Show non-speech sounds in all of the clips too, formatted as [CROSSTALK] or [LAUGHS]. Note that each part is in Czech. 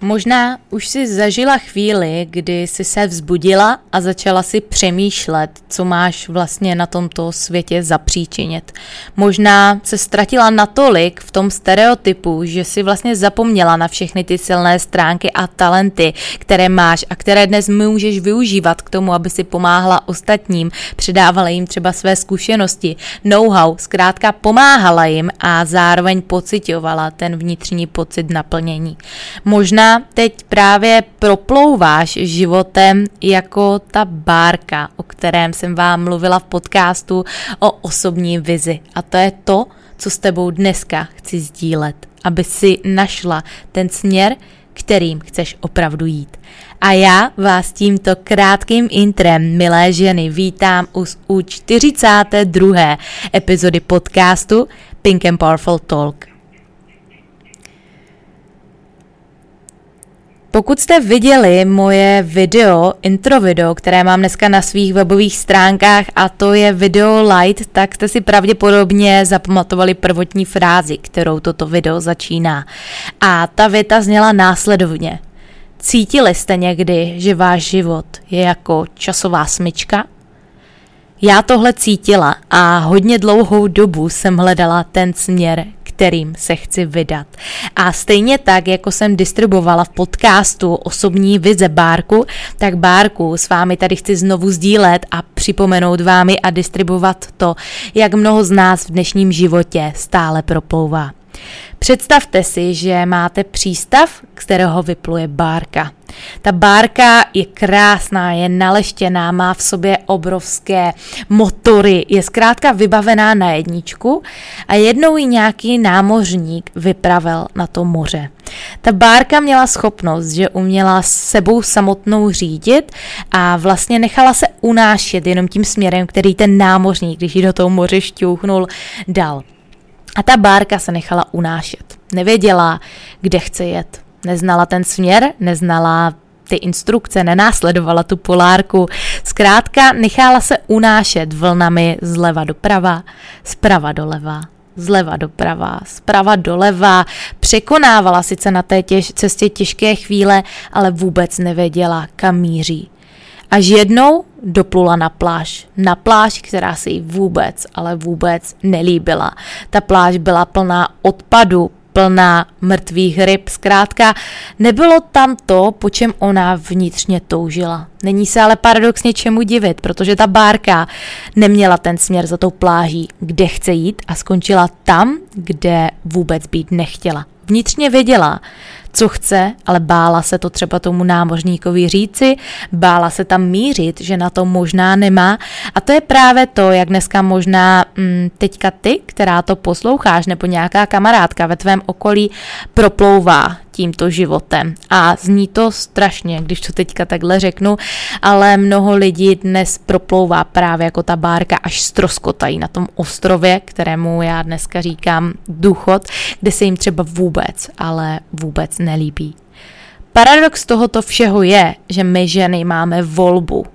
Možná už si zažila chvíli, kdy jsi se vzbudila a začala si přemýšlet, co máš vlastně na tomto světě zapříčinit. Možná se ztratila natolik v tom stereotypu, že si vlastně zapomněla na všechny ty silné stránky a talenty, které máš a které dnes můžeš využívat k tomu, aby si pomáhala ostatním, předávala jim třeba své zkušenosti, know-how, zkrátka pomáhala jim a zároveň pocitovala ten vnitřní pocit naplnění. Možná teď právě proplouváš životem jako ta bárka, o kterém jsem vám mluvila v podcastu o osobní vizi. A to je to, co s tebou dneska chci sdílet, aby si našla ten směr, kterým chceš opravdu jít. A já vás tímto krátkým intrem, milé ženy, vítám už u 42. epizody podcastu Pink and Powerful Talk. Pokud jste viděli moje video, intro video, které mám dneska na svých webových stránkách a to je video light, tak jste si pravděpodobně zapamatovali prvotní frázi, kterou toto video začíná. A ta věta zněla následovně. Cítili jste někdy, že váš život je jako časová smyčka? Já tohle cítila a hodně dlouhou dobu jsem hledala ten směr, kterým se chci vydat. A stejně tak, jako jsem distribuovala v podcastu osobní vize Bárku, tak Bárku s vámi tady chci znovu sdílet a připomenout vámi a distribuovat to, jak mnoho z nás v dnešním životě stále proplouvá. Představte si, že máte přístav, z kterého vypluje bárka. Ta bárka je krásná, je naleštěná, má v sobě obrovské motory, je zkrátka vybavená na jedničku a jednou ji nějaký námořník vypravil na to moře. Ta bárka měla schopnost, že uměla sebou samotnou řídit a vlastně nechala se unášet jenom tím směrem, který ten námořník, když ji do toho moře šťouchnul, dal. A ta bárka se nechala unášet. Nevěděla, kde chce jet. Neznala ten směr, neznala ty instrukce, nenásledovala tu polárku. Zkrátka nechala se unášet vlnami zleva doprava, zprava doleva, zleva doprava, zprava doleva, překonávala sice na té těž, cestě těžké chvíle, ale vůbec nevěděla, kam míří. Až jednou doplula na pláž. Na pláž, která se jí vůbec, ale vůbec nelíbila. Ta pláž byla plná odpadu, plná mrtvých ryb. Zkrátka, nebylo tam to, po čem ona vnitřně toužila. Není se ale paradoxně čemu divit, protože ta bárka neměla ten směr za tou pláží, kde chce jít a skončila tam, kde vůbec být nechtěla. Vnitřně věděla, co chce, ale bála se to třeba tomu námořníkovi říci, bála se tam mířit, že na to možná nemá. A to je právě to, jak dneska možná mm, teďka ty, která to posloucháš, nebo nějaká kamarádka ve tvém okolí proplouvá tímto životem. A zní to strašně, když to teďka takhle řeknu, ale mnoho lidí dnes proplouvá právě jako ta bárka, až stroskotají na tom ostrově, kterému já dneska říkám důchod, kde se jim třeba vůbec, ale vůbec nelíbí. Paradox tohoto všeho je, že my ženy máme volbu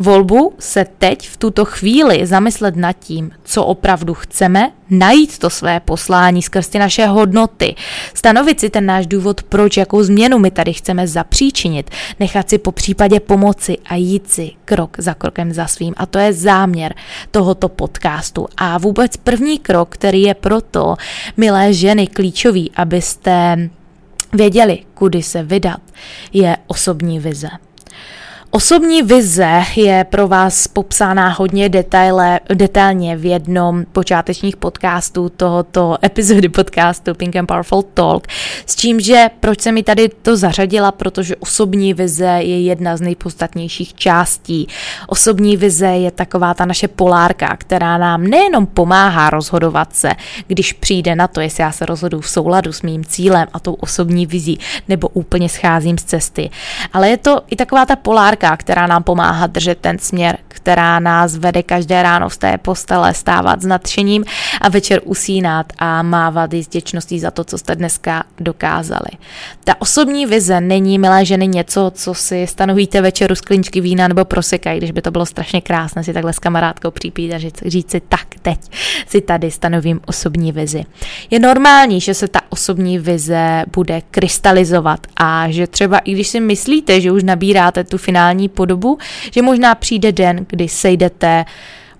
volbu se teď v tuto chvíli zamyslet nad tím, co opravdu chceme, najít to své poslání skrz ty naše hodnoty, stanovit si ten náš důvod, proč, jakou změnu my tady chceme zapříčinit, nechat si po případě pomoci a jít si krok za krokem za svým. A to je záměr tohoto podcastu. A vůbec první krok, který je proto, milé ženy, klíčový, abyste věděli, kudy se vydat, je osobní vize. Osobní vize je pro vás popsána hodně detaile, detailně v jednom počátečních podcastů tohoto epizody podcastu Pink and Powerful Talk, s tím, že proč jsem mi tady to zařadila, protože osobní vize je jedna z nejpodstatnějších částí. Osobní vize je taková ta naše polárka, která nám nejenom pomáhá rozhodovat se, když přijde na to, jestli já se rozhodu v souladu s mým cílem a tou osobní vizí, nebo úplně scházím z cesty, ale je to i taková ta polárka, partnerka, která nám pomáhá držet ten směr, která nás vede každé ráno z té postele stávat s nadšením a večer usínat a mávat i s děčností za to, co jste dneska dokázali. Ta osobní vize není, milé ženy, něco, co si stanovíte večeru z kliničky vína nebo prosekají, když by to bylo strašně krásné si takhle s kamarádkou připít a říct, říct si tak, teď si tady stanovím osobní vizi. Je normální, že se ta osobní vize bude krystalizovat a že třeba i když si myslíte, že už nabíráte tu finální finální podobu, že možná přijde den, kdy sejdete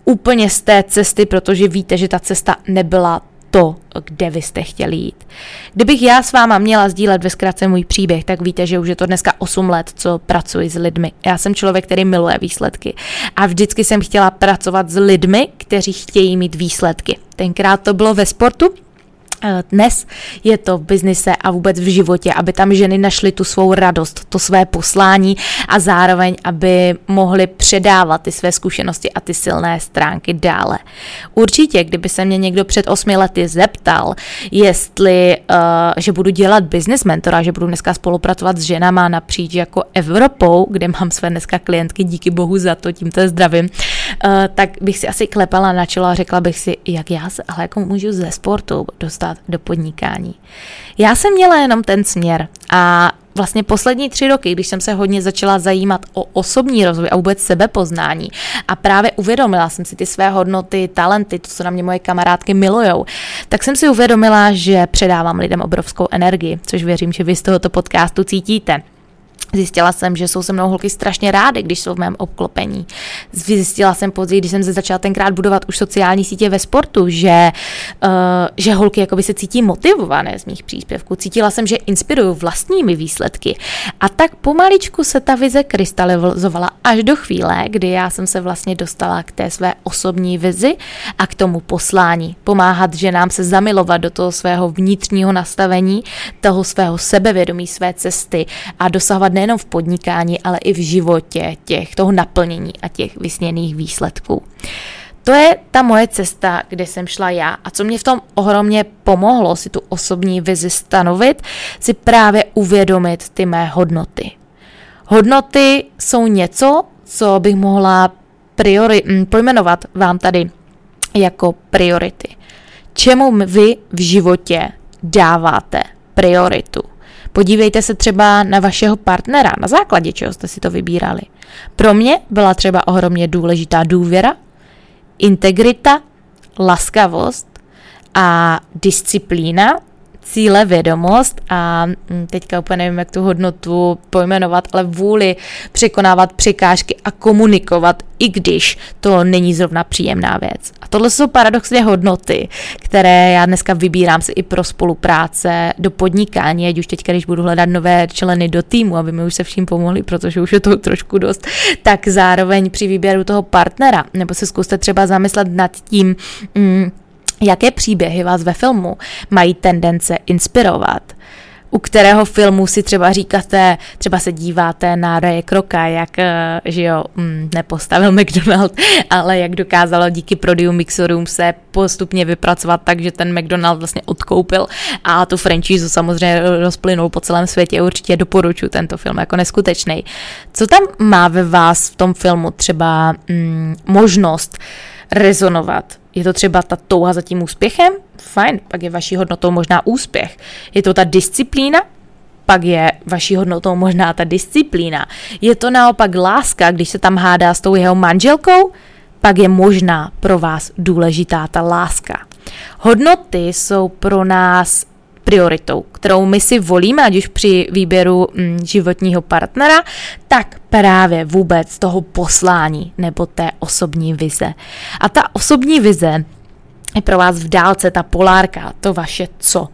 úplně z té cesty, protože víte, že ta cesta nebyla to, kde vy jste chtěli jít. Kdybych já s váma měla sdílet ve zkratce můj příběh, tak víte, že už je to dneska 8 let, co pracuji s lidmi. Já jsem člověk, který miluje výsledky a vždycky jsem chtěla pracovat s lidmi, kteří chtějí mít výsledky. Tenkrát to bylo ve sportu, dnes je to v biznise a vůbec v životě, aby tam ženy našly tu svou radost, to své poslání a zároveň, aby mohly předávat ty své zkušenosti a ty silné stránky dále. Určitě, kdyby se mě někdo před osmi lety zeptal, jestli, uh, že budu dělat business mentora, že budu dneska spolupracovat s ženama napříč jako Evropou, kde mám své dneska klientky, díky bohu za to, tímto zdravím, uh, tak bych si asi klepala na čelo a řekla bych si, jak já se ale jako můžu ze sportu dostat dostat do podnikání. Já jsem měla jenom ten směr a vlastně poslední tři roky, když jsem se hodně začala zajímat o osobní rozvoj a vůbec sebepoznání a právě uvědomila jsem si ty své hodnoty, talenty, to, co na mě moje kamarádky milujou, tak jsem si uvědomila, že předávám lidem obrovskou energii, což věřím, že vy z tohoto podcastu cítíte. Zjistila jsem, že jsou se mnou holky strašně rády, když jsou v mém obklopení. Zjistila jsem později, když jsem se začala tenkrát budovat už sociální sítě ve sportu, že, uh, že holky jakoby se cítí motivované z mých příspěvků. Cítila jsem, že inspiruju vlastními výsledky. A tak pomaličku se ta vize krystalizovala až do chvíle, kdy já jsem se vlastně dostala k té své osobní vizi a k tomu poslání. Pomáhat ženám se zamilovat do toho svého vnitřního nastavení, toho svého sebevědomí, své cesty a dosahovat nejenom v podnikání, ale i v životě těch, toho naplnění a těch vysněných výsledků. To je ta moje cesta, kde jsem šla já a co mě v tom ohromně pomohlo si tu osobní vizi stanovit, si právě uvědomit ty mé hodnoty. Hodnoty jsou něco, co bych mohla priori, hm, pojmenovat vám tady jako priority. Čemu vy v životě dáváte prioritu? Podívejte se třeba na vašeho partnera, na základě čeho jste si to vybírali. Pro mě byla třeba ohromně důležitá důvěra, integrita, laskavost a disciplína, cíle, vědomost a hm, teďka úplně nevím, jak tu hodnotu pojmenovat, ale vůli překonávat překážky a komunikovat, i když to není zrovna příjemná věc. A tohle jsou paradoxně hodnoty, které já dneska vybírám si i pro spolupráce do podnikání, ať už teď, když budu hledat nové členy do týmu, aby mi už se vším pomohli, protože už je to trošku dost, tak zároveň při výběru toho partnera, nebo se zkuste třeba zamyslet nad tím, mm, Jaké příběhy vás ve filmu mají tendence inspirovat? u kterého filmu si třeba říkáte, třeba se díváte na Raye Kroka, jak, eh, že jo, mm, nepostavil [LAUGHS] McDonald, ale jak dokázalo díky Prodium Mixerům se postupně vypracovat tak, že ten McDonald vlastně odkoupil a tu franchise samozřejmě rozplynul po celém světě. Určitě doporučuji tento film jako neskutečný. Co tam má ve vás v tom filmu třeba mm, možnost rezonovat? Je to třeba ta touha za tím úspěchem? Fajn, pak je vaší hodnotou možná úspěch. Je to ta disciplína? Pak je vaší hodnotou možná ta disciplína. Je to naopak láska, když se tam hádá s tou jeho manželkou? Pak je možná pro vás důležitá ta láska. Hodnoty jsou pro nás prioritou, kterou my si volíme, ať už při výběru mm, životního partnera, tak právě vůbec toho poslání nebo té osobní vize. A ta osobní vize je pro vás v dálce ta polárka, to vaše co.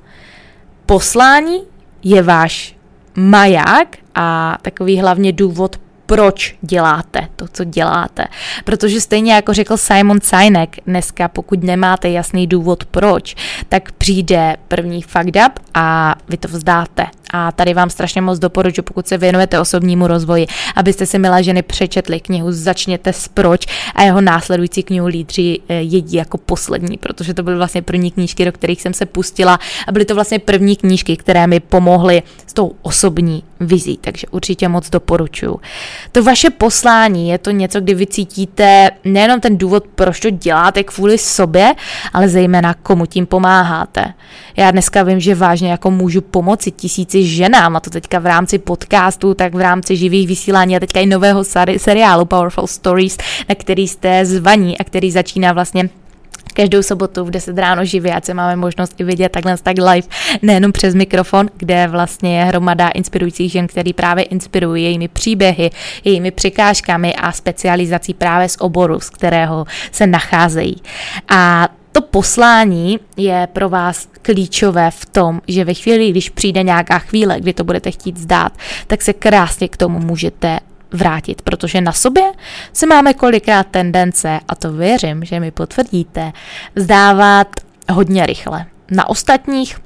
Poslání je váš maják a takový hlavně důvod, proč děláte to, co děláte. Protože stejně jako řekl Simon Sinek, dneska pokud nemáte jasný důvod proč, tak přijde první fucked up a vy to vzdáte. A tady vám strašně moc doporučuji, pokud se věnujete osobnímu rozvoji, abyste si, milé ženy, přečetli knihu Začněte s proč a jeho následující knihu Lídři eh, jedí jako poslední, protože to byly vlastně první knížky, do kterých jsem se pustila a byly to vlastně první knížky, které mi pomohly tou osobní vizí, takže určitě moc doporučuji. To vaše poslání je to něco, kdy vy cítíte nejenom ten důvod, proč to děláte kvůli sobě, ale zejména komu tím pomáháte. Já dneska vím, že vážně jako můžu pomoci tisíci ženám, a to teďka v rámci podcastu, tak v rámci živých vysílání a teďka i nového seriálu Powerful Stories, na který jste zvaní a který začíná vlastně každou sobotu v 10 ráno živě, ať se máme možnost i vidět takhle tak live, nejenom přes mikrofon, kde vlastně je hromada inspirujících žen, který právě inspirují jejími příběhy, jejími překážkami a specializací právě z oboru, z kterého se nacházejí. A to poslání je pro vás klíčové v tom, že ve chvíli, když přijde nějaká chvíle, kdy to budete chtít zdát, tak se krásně k tomu můžete vrátit, protože na sobě se máme kolikrát tendence, a to věřím, že mi potvrdíte, vzdávat hodně rychle. Na ostatních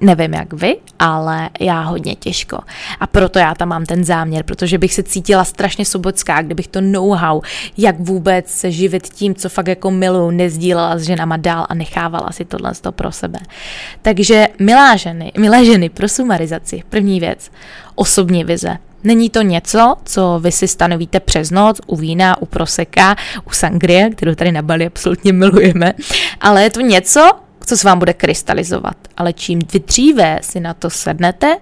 Nevím jak vy, ale já hodně těžko. A proto já tam mám ten záměr, protože bych se cítila strašně sobotská, kdybych to know-how, jak vůbec se živit tím, co fakt jako miluju, nezdílela s ženama dál a nechávala si tohle pro sebe. Takže milá ženy, milé ženy, pro sumarizaci, první věc, osobní vize. Není to něco, co vy si stanovíte přes noc u vína, u proseka, u sangrie, kterou tady na Bali absolutně milujeme, ale je to něco, co se vám bude krystalizovat. Ale čím vy dříve si na to sednete,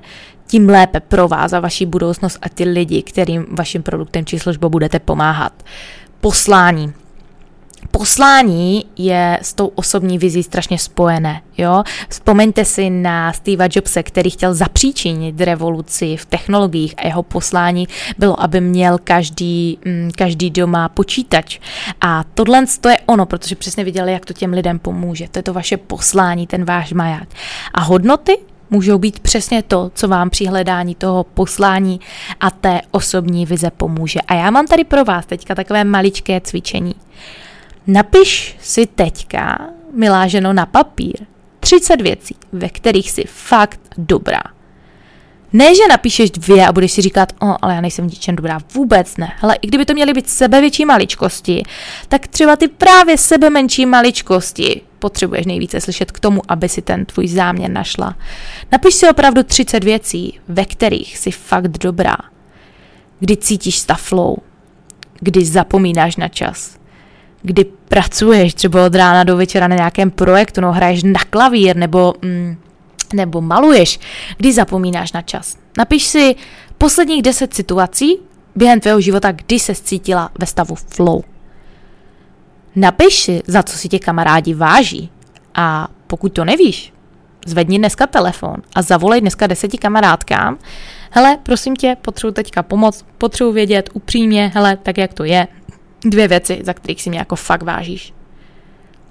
tím lépe pro vás a vaši budoucnost a ty lidi, kterým vaším produktem či službou budete pomáhat. Poslání poslání je s tou osobní vizí strašně spojené. Jo? Vzpomeňte si na Steve Jobse, který chtěl zapříčinit revoluci v technologiích a jeho poslání bylo, aby měl každý, mm, každý doma počítač. A tohle to je ono, protože přesně viděli, jak to těm lidem pomůže. To je to vaše poslání, ten váš maják. A hodnoty můžou být přesně to, co vám při hledání toho poslání a té osobní vize pomůže. A já mám tady pro vás teďka takové maličké cvičení. Napiš si teďka, milá ženo, na papír 30 věcí, ve kterých jsi fakt dobrá. Ne, že napíšeš dvě a budeš si říkat, o, ale já nejsem ničem dobrá, vůbec ne. Hele, i kdyby to měly být sebe větší maličkosti, tak třeba ty právě sebe menší maličkosti potřebuješ nejvíce slyšet k tomu, aby si ten tvůj záměr našla. Napiš si opravdu 30 věcí, ve kterých jsi fakt dobrá. Kdy cítíš stav flow, kdy zapomínáš na čas, kdy pracuješ třeba od rána do večera na nějakém projektu, no hraješ na klavír nebo, mm, nebo maluješ, kdy zapomínáš na čas. Napiš si posledních deset situací během tvého života, kdy se cítila ve stavu flow. Napiš si, za co si tě kamarádi váží a pokud to nevíš, zvedni dneska telefon a zavolej dneska deseti kamarádkám, hele, prosím tě, potřebuji teďka pomoc, potřebuji vědět upřímně, hele, tak jak to je, dvě věci, za kterých si mě jako fakt vážíš.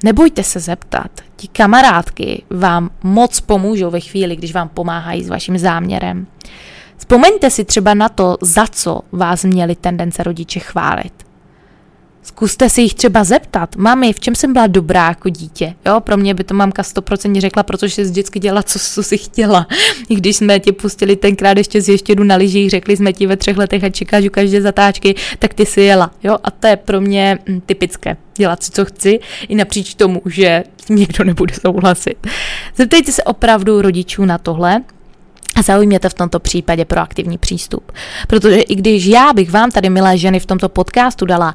Nebojte se zeptat. Ti kamarádky vám moc pomůžou ve chvíli, když vám pomáhají s vaším záměrem. Vzpomeňte si třeba na to, za co vás měli tendence rodiče chválit. Zkuste si jich třeba zeptat, mami, v čem jsem byla dobrá jako dítě. Jo, pro mě by to mamka 100% řekla, protože jsi vždycky dělala, co, co si chtěla. I když jsme tě pustili tenkrát ještě z ještědu na lyžích, řekli jsme ti ve třech letech a čekáš u každé zatáčky, tak ty si jela. Jo, a to je pro mě hm, typické. Dělat si, co chci, i napříč tomu, že někdo nebude souhlasit. Zeptejte se opravdu rodičů na tohle, a zaujměte v tomto případě proaktivní přístup. Protože i když já bych vám tady, milé ženy, v tomto podcastu dala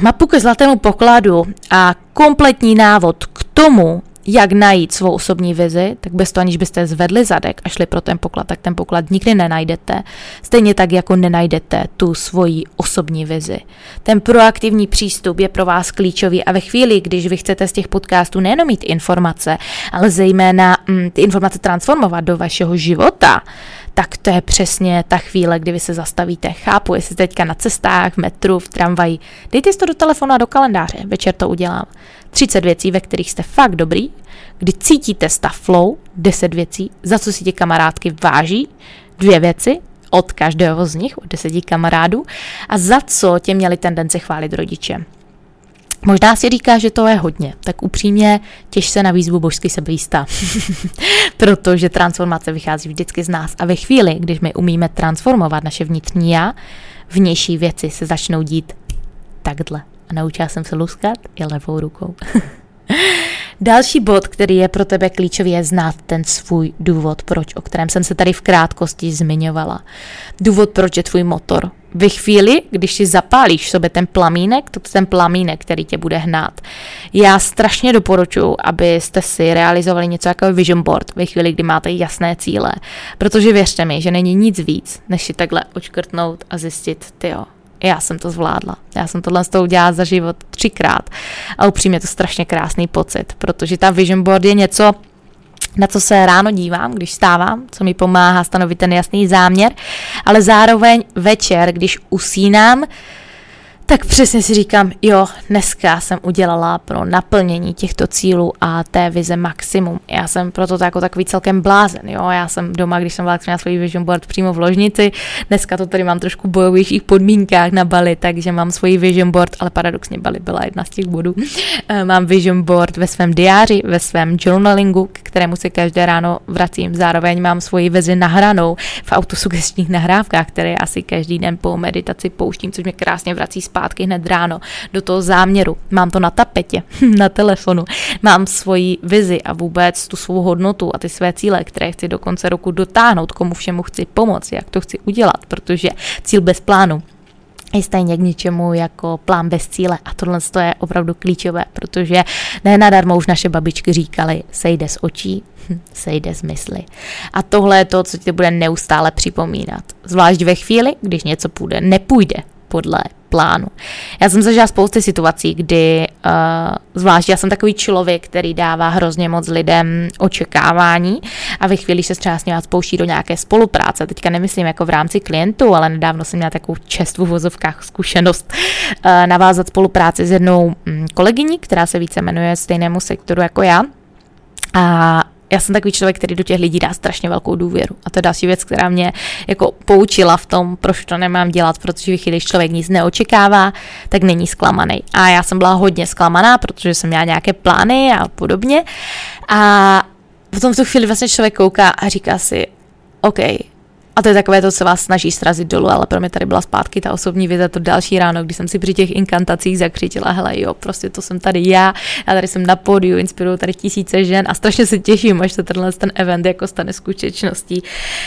mapu ke zlatému pokladu a kompletní návod k tomu, jak najít svou osobní vizi, tak bez toho, aniž byste zvedli zadek a šli pro ten poklad, tak ten poklad nikdy nenajdete. Stejně tak, jako nenajdete tu svoji osobní vizi. Ten proaktivní přístup je pro vás klíčový a ve chvíli, když vy chcete z těch podcastů nejenom mít informace, ale zejména mm, ty informace transformovat do vašeho života, tak to je přesně ta chvíle, kdy vy se zastavíte. Chápu, jestli teďka na cestách, v metru, v tramvaji. Dejte si to do telefonu a do kalendáře, večer to udělám. 30 věcí, ve kterých jste fakt dobrý, kdy cítíte stav flow, 10 věcí, za co si tě kamarádky váží, dvě věci, od každého z nich, od deseti kamarádů, a za co tě měli tendenci chválit rodiče. Možná si říká, že to je hodně, tak upřímně těž se na výzvu božsky sebejistá, [LAUGHS] protože transformace vychází vždycky z nás a ve chvíli, když my umíme transformovat naše vnitřní já, vnější věci se začnou dít takhle. A naučila jsem se luskat i levou rukou. [LAUGHS] Další bod, který je pro tebe klíčový, je znát ten svůj důvod, proč, o kterém jsem se tady v krátkosti zmiňovala. Důvod, proč je tvůj motor. Ve chvíli, když si zapálíš sobě ten plamínek, to je ten plamínek, který tě bude hnát. Já strašně doporučuji, abyste si realizovali něco jako vision board ve chvíli, kdy máte jasné cíle. Protože věřte mi, že není nic víc, než si takhle očkrtnout a zjistit, ty jo, já jsem to zvládla. Já jsem tohle s tou udělala za život třikrát. A upřímně to strašně krásný pocit, protože ta vision board je něco, na co se ráno dívám, když stávám, co mi pomáhá stanovit ten jasný záměr, ale zároveň večer, když usínám, tak přesně si říkám, jo, dneska jsem udělala pro naplnění těchto cílů a té vize maximum. Já jsem proto jako takový celkem blázen, jo, já jsem doma, když jsem měla svůj vision board přímo v ložnici, dneska to tady mám trošku bojovějších podmínkách na Bali, takže mám svůj vision board, ale paradoxně Bali byla jedna z těch bodů. Eh, mám vision board ve svém diáři, ve svém journalingu, kterému se každé ráno vracím. Zároveň mám svoji vizi nahranou v autosugestních nahrávkách, které asi každý den po meditaci pouštím, což mě krásně vrací zpátky hned ráno do toho záměru. Mám to na tapetě, [LAUGHS] na telefonu, mám svoji vizi a vůbec tu svou hodnotu a ty své cíle, které chci do konce roku dotáhnout, komu všemu chci pomoct, jak to chci udělat, protože cíl bez plánu je stejně k ničemu jako plán bez cíle a tohle je opravdu klíčové, protože ne nadarmo už naše babičky říkali, sejde z očí, sejde z mysli. A tohle je to, co ti bude neustále připomínat. Zvlášť ve chvíli, když něco půjde, nepůjde podle plánu. Já jsem zažila spousty situací, kdy uh, zvlášť já jsem takový člověk, který dává hrozně moc lidem očekávání a ve chvíli se třeba s ním spouští do nějaké spolupráce. Teďka nemyslím jako v rámci klientů, ale nedávno jsem měla takovou čest v uvozovkách zkušenost uh, navázat spolupráci s jednou um, kolegyní, která se více jmenuje stejnému sektoru jako já. A já jsem takový člověk, který do těch lidí dá strašně velkou důvěru. A to je další věc, která mě jako poučila v tom, proč to nemám dělat, protože když člověk nic neočekává, tak není zklamaný. A já jsem byla hodně zklamaná, protože jsem měla nějaké plány a podobně. A potom v tu chvíli vlastně člověk kouká a říká si, OK, a to je takové to, co vás snaží srazit dolů, ale pro mě tady byla zpátky ta osobní vize, to další ráno, kdy jsem si při těch inkantacích zakřítila, hele jo, prostě to jsem tady já, já tady jsem na pódiu, inspiruju tady tisíce žen a strašně se těším, až se tenhle ten event jako stane skutečností.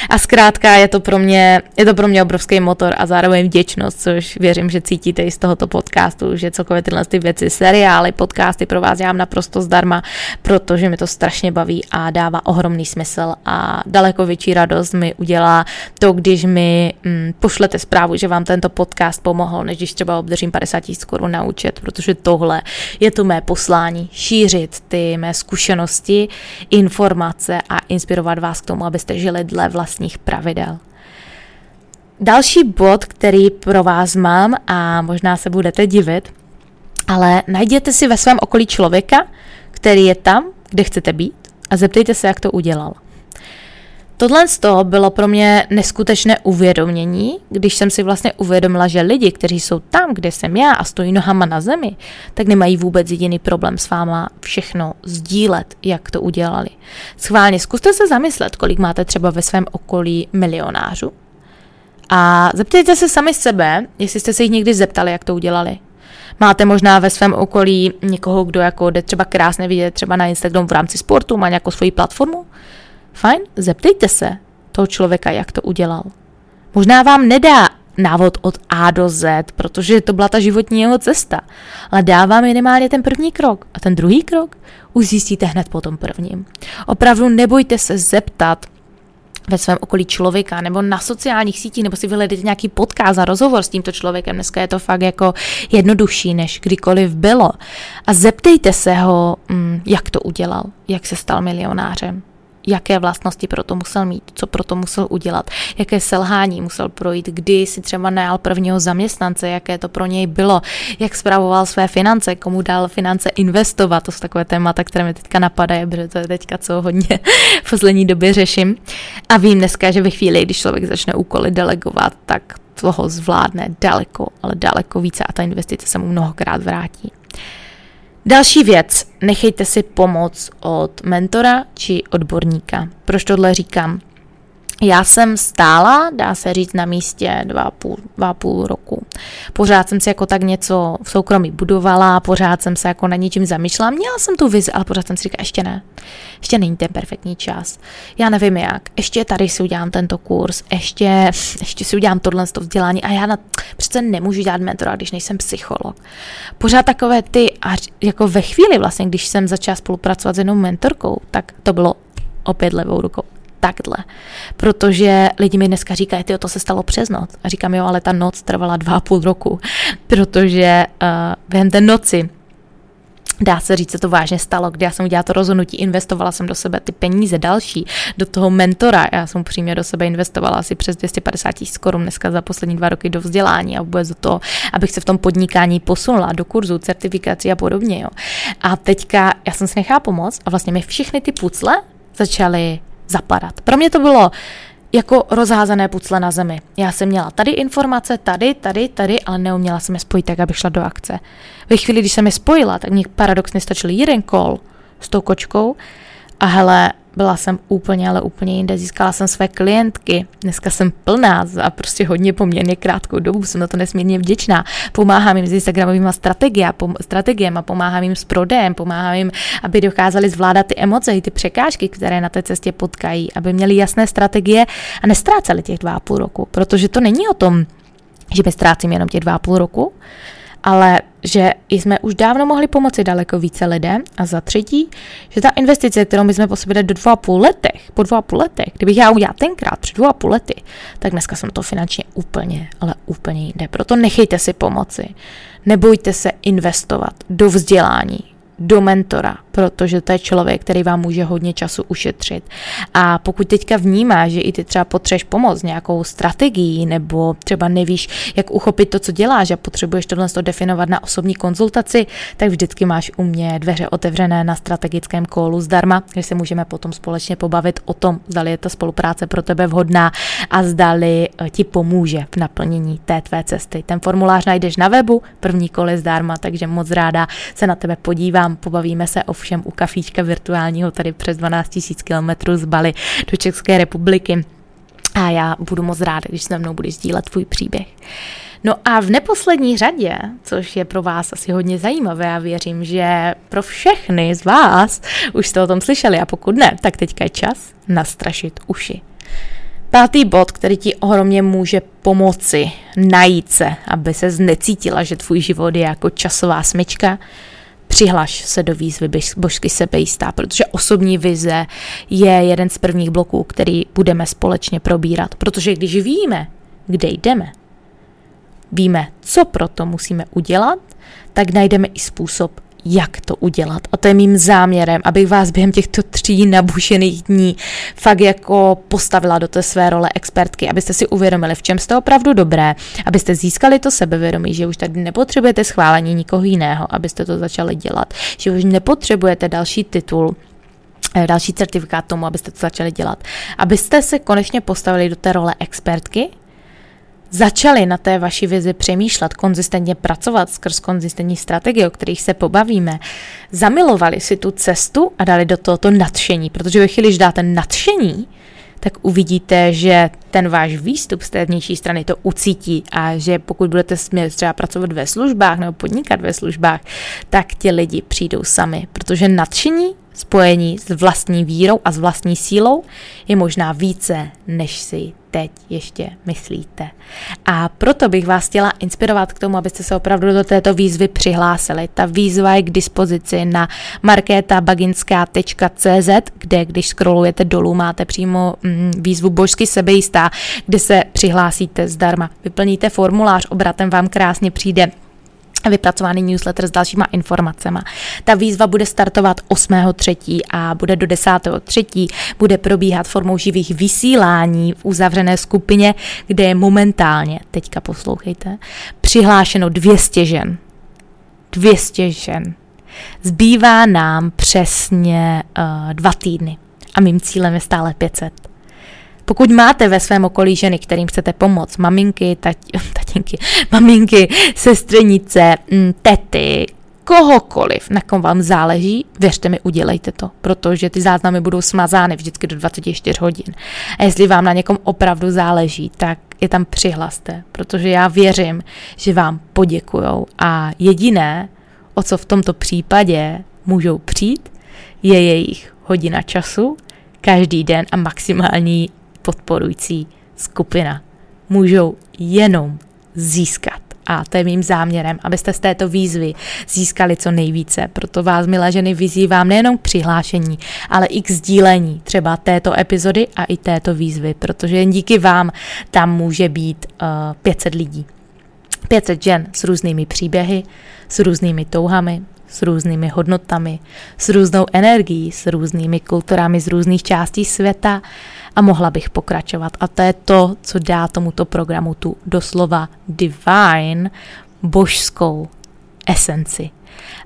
A zkrátka je to pro mě, je to pro mě obrovský motor a zároveň vděčnost, což věřím, že cítíte i z tohoto podcastu, že celkově tyhle ty věci, seriály, podcasty pro vás dělám naprosto zdarma, protože mi to strašně baví a dává ohromný smysl a daleko větší radost mi udělá to, když mi mm, pošlete zprávu, že vám tento podcast pomohl, než když třeba obdržím 50 tisíc korun na účet, protože tohle je to mé poslání, šířit ty mé zkušenosti, informace a inspirovat vás k tomu, abyste žili dle vlastních pravidel. Další bod, který pro vás mám a možná se budete divit, ale najděte si ve svém okolí člověka, který je tam, kde chcete být a zeptejte se, jak to udělal. Tohle z toho bylo pro mě neskutečné uvědomění, když jsem si vlastně uvědomila, že lidi, kteří jsou tam, kde jsem já a stojí nohama na zemi, tak nemají vůbec jediný problém s váma všechno sdílet, jak to udělali. Schválně zkuste se zamyslet, kolik máte třeba ve svém okolí milionářů a zeptejte se sami sebe, jestli jste se jich někdy zeptali, jak to udělali. Máte možná ve svém okolí někoho, kdo jako jde třeba krásně vidět třeba na Instagramu v rámci sportu, má nějakou svoji platformu? Fajn, zeptejte se toho člověka, jak to udělal. Možná vám nedá návod od A do Z, protože to byla ta životní jeho cesta, ale dává minimálně ten první krok. A ten druhý krok už zjistíte hned po tom prvním. Opravdu nebojte se zeptat ve svém okolí člověka nebo na sociálních sítích, nebo si vyhledejte nějaký podcast a rozhovor s tímto člověkem. Dneska je to fakt jako jednodušší, než kdykoliv bylo. A zeptejte se ho, mm, jak to udělal, jak se stal milionářem jaké vlastnosti pro to musel mít, co pro to musel udělat, jaké selhání musel projít, kdy si třeba najal prvního zaměstnance, jaké to pro něj bylo, jak zpravoval své finance, komu dal finance investovat, to jsou takové témata, které mi teďka napadají, protože to je teďka, co hodně [LAUGHS] v poslední době řeším. A vím dneska, že ve chvíli, když člověk začne úkoly delegovat, tak toho zvládne daleko, ale daleko více a ta investice se mu mnohokrát vrátí. Další věc, nechejte si pomoc od mentora či odborníka. Proč tohle říkám? Já jsem stála, dá se říct, na místě dva půl, dva půl roku. Pořád jsem si jako tak něco v soukromí budovala, pořád jsem se jako na něčím zamýšlela. Měla jsem tu vizi, ale pořád jsem si říkala, ještě ne. Ještě není ten perfektní čas. Já nevím jak. Ještě tady si udělám tento kurz, ještě, ještě si udělám tohle to vzdělání a já na, přece nemůžu dělat mentora, když nejsem psycholog. Pořád takové ty, a jako ve chvíli vlastně, když jsem začala spolupracovat s jednou mentorkou, tak to bylo opět levou rukou takhle. Protože lidi mi dneska říkají, ty to se stalo přes noc. A říkám, jo, ale ta noc trvala dva a půl roku, [LAUGHS] protože uh, během té noci Dá se říct, se to vážně stalo, kdy já jsem udělala to rozhodnutí, investovala jsem do sebe ty peníze další, do toho mentora. Já jsem přímě do sebe investovala asi přes 250 tisíc korun dneska za poslední dva roky do vzdělání a vůbec do toho, abych se v tom podnikání posunula do kurzu, certifikací a podobně. Jo. A teďka já jsem si nechala pomoct a vlastně mi všechny ty pucle začaly zapadat. Pro mě to bylo jako rozházené pucle na zemi. Já jsem měla tady informace, tady, tady, tady, ale neuměla jsem je spojit tak, abych šla do akce. Ve chvíli, když jsem je spojila, tak mě paradoxně stačil jeden kol s tou kočkou a hele, byla jsem úplně, ale úplně jinde. Získala jsem své klientky. Dneska jsem plná a prostě hodně poměrně krátkou dobu. Jsem na to nesmírně vděčná. Pomáhám jim s Instagramovými strategiemi, pomáhám jim s prodejem, pomáhám jim, aby dokázali zvládat ty emoce i ty překážky, které na té cestě potkají, aby měli jasné strategie a nestráceli těch dva a půl roku. Protože to není o tom, že my ztrácím jenom těch dva a půl roku, ale že jsme už dávno mohli pomoci daleko více lidem a za třetí, že ta investice, kterou my jsme po sobě do dvou a půl letech, po dvou a půl letech, kdybych já udělal tenkrát před dvou a půl lety, tak dneska jsem to finančně úplně, ale úplně jinde. Proto nechejte si pomoci. Nebojte se investovat do vzdělání, do mentora, protože to je člověk, který vám může hodně času ušetřit. A pokud teďka vnímá, že i ty třeba potřebuješ pomoct nějakou strategií, nebo třeba nevíš, jak uchopit to, co děláš a potřebuješ tohle to definovat na osobní konzultaci, tak vždycky máš u mě dveře otevřené na strategickém kólu zdarma, kde se můžeme potom společně pobavit o tom, zdali je ta spolupráce pro tebe vhodná a zdali eh, ti pomůže v naplnění té tvé cesty. Ten formulář najdeš na webu, první kole zdarma, takže moc ráda se na tebe podívám, pobavíme se o ovšem u kafíčka virtuálního tady přes 12 000 km z Bali do České republiky. A já budu moc ráda, když se mnou budeš sdílet tvůj příběh. No a v neposlední řadě, což je pro vás asi hodně zajímavé, já věřím, že pro všechny z vás už jste o tom slyšeli a pokud ne, tak teďka je čas nastrašit uši. Pátý bod, který ti ohromně může pomoci najít se, aby se znecítila, že tvůj život je jako časová smyčka, přihlaš se do výzvy božsky sebejistá, protože osobní vize je jeden z prvních bloků, který budeme společně probírat. Protože když víme, kde jdeme, víme, co pro to musíme udělat, tak najdeme i způsob, jak to udělat. A to je mým záměrem, abych vás během těchto tří nabušených dní fakt jako postavila do té své role expertky, abyste si uvědomili, v čem jste opravdu dobré, abyste získali to sebevědomí, že už tady nepotřebujete schválení nikoho jiného, abyste to začali dělat, že už nepotřebujete další titul, eh, další certifikát tomu, abyste to začali dělat. Abyste se konečně postavili do té role expertky, začali na té vaší vizi přemýšlet, konzistentně pracovat skrz konzistentní strategie, o kterých se pobavíme, zamilovali si tu cestu a dali do toho to nadšení, protože ve chvíli, když dáte nadšení, tak uvidíte, že ten váš výstup z té vnější strany to ucítí a že pokud budete smět třeba pracovat ve službách nebo podnikat ve službách, tak ti lidi přijdou sami, protože nadšení spojení s vlastní vírou a s vlastní sílou je možná více, než si teď ještě myslíte. A proto bych vás chtěla inspirovat k tomu, abyste se opravdu do této výzvy přihlásili. Ta výzva je k dispozici na markétabaginská.cz, kde když scrollujete dolů, máte přímo mm, výzvu Božsky sebejistá, kde se přihlásíte zdarma. Vyplníte formulář, obratem vám krásně přijde vypracovaný newsletter s dalšíma informacemi. Ta výzva bude startovat 8.3. a bude do 10.3. bude probíhat formou živých vysílání v uzavřené skupině, kde je momentálně, teďka poslouchejte, přihlášeno 200 žen. 200 žen. Zbývá nám přesně uh, dva týdny a mým cílem je stále 500. Pokud máte ve svém okolí ženy, kterým chcete pomoct, maminky, [LAUGHS] tati, tatínky, maminky, sestřenice, mm, tety, kohokoliv, na kom vám záleží, věřte mi, udělejte to, protože ty záznamy budou smazány vždycky do 24 hodin. A jestli vám na někom opravdu záleží, tak je tam přihlaste, protože já věřím, že vám poděkujou a jediné, o co v tomto případě můžou přijít, je jejich hodina času, každý den a maximální podporující skupina. Můžou jenom získat. A to je mým záměrem, abyste z této výzvy získali co nejvíce. Proto vás, milé ženy, vyzývám nejenom k přihlášení, ale i k sdílení třeba této epizody a i této výzvy, protože jen díky vám tam může být uh, eh, 500 lidí. 500 žen s různými příběhy, s různými touhami, s různými hodnotami, s různou energií, s různými kulturami z různých částí světa a mohla bych pokračovat. A to je to, co dá tomuto programu tu doslova divine, božskou esenci.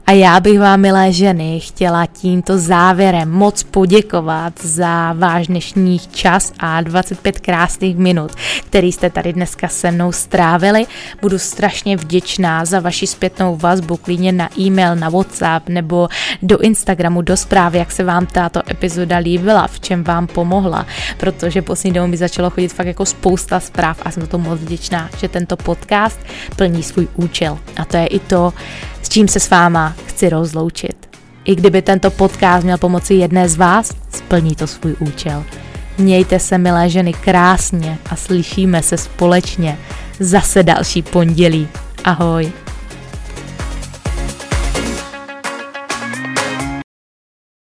A já bych vám, milé ženy, chtěla tímto závěrem moc poděkovat za váš dnešní čas a 25 krásných minut, který jste tady dneska se mnou strávili. Budu strašně vděčná za vaši zpětnou vazbu, klidně na e-mail, na WhatsApp nebo do Instagramu, do zprávy, jak se vám tato epizoda líbila, v čem vám pomohla, protože poslední dobou mi začalo chodit fakt jako spousta zpráv a jsem to moc vděčná, že tento podcast plní svůj účel. A to je i to, s čím se s váma chci rozloučit. I kdyby tento podcast měl pomoci jedné z vás, splní to svůj účel. Mějte se, milé ženy, krásně a slyšíme se společně zase další pondělí. Ahoj.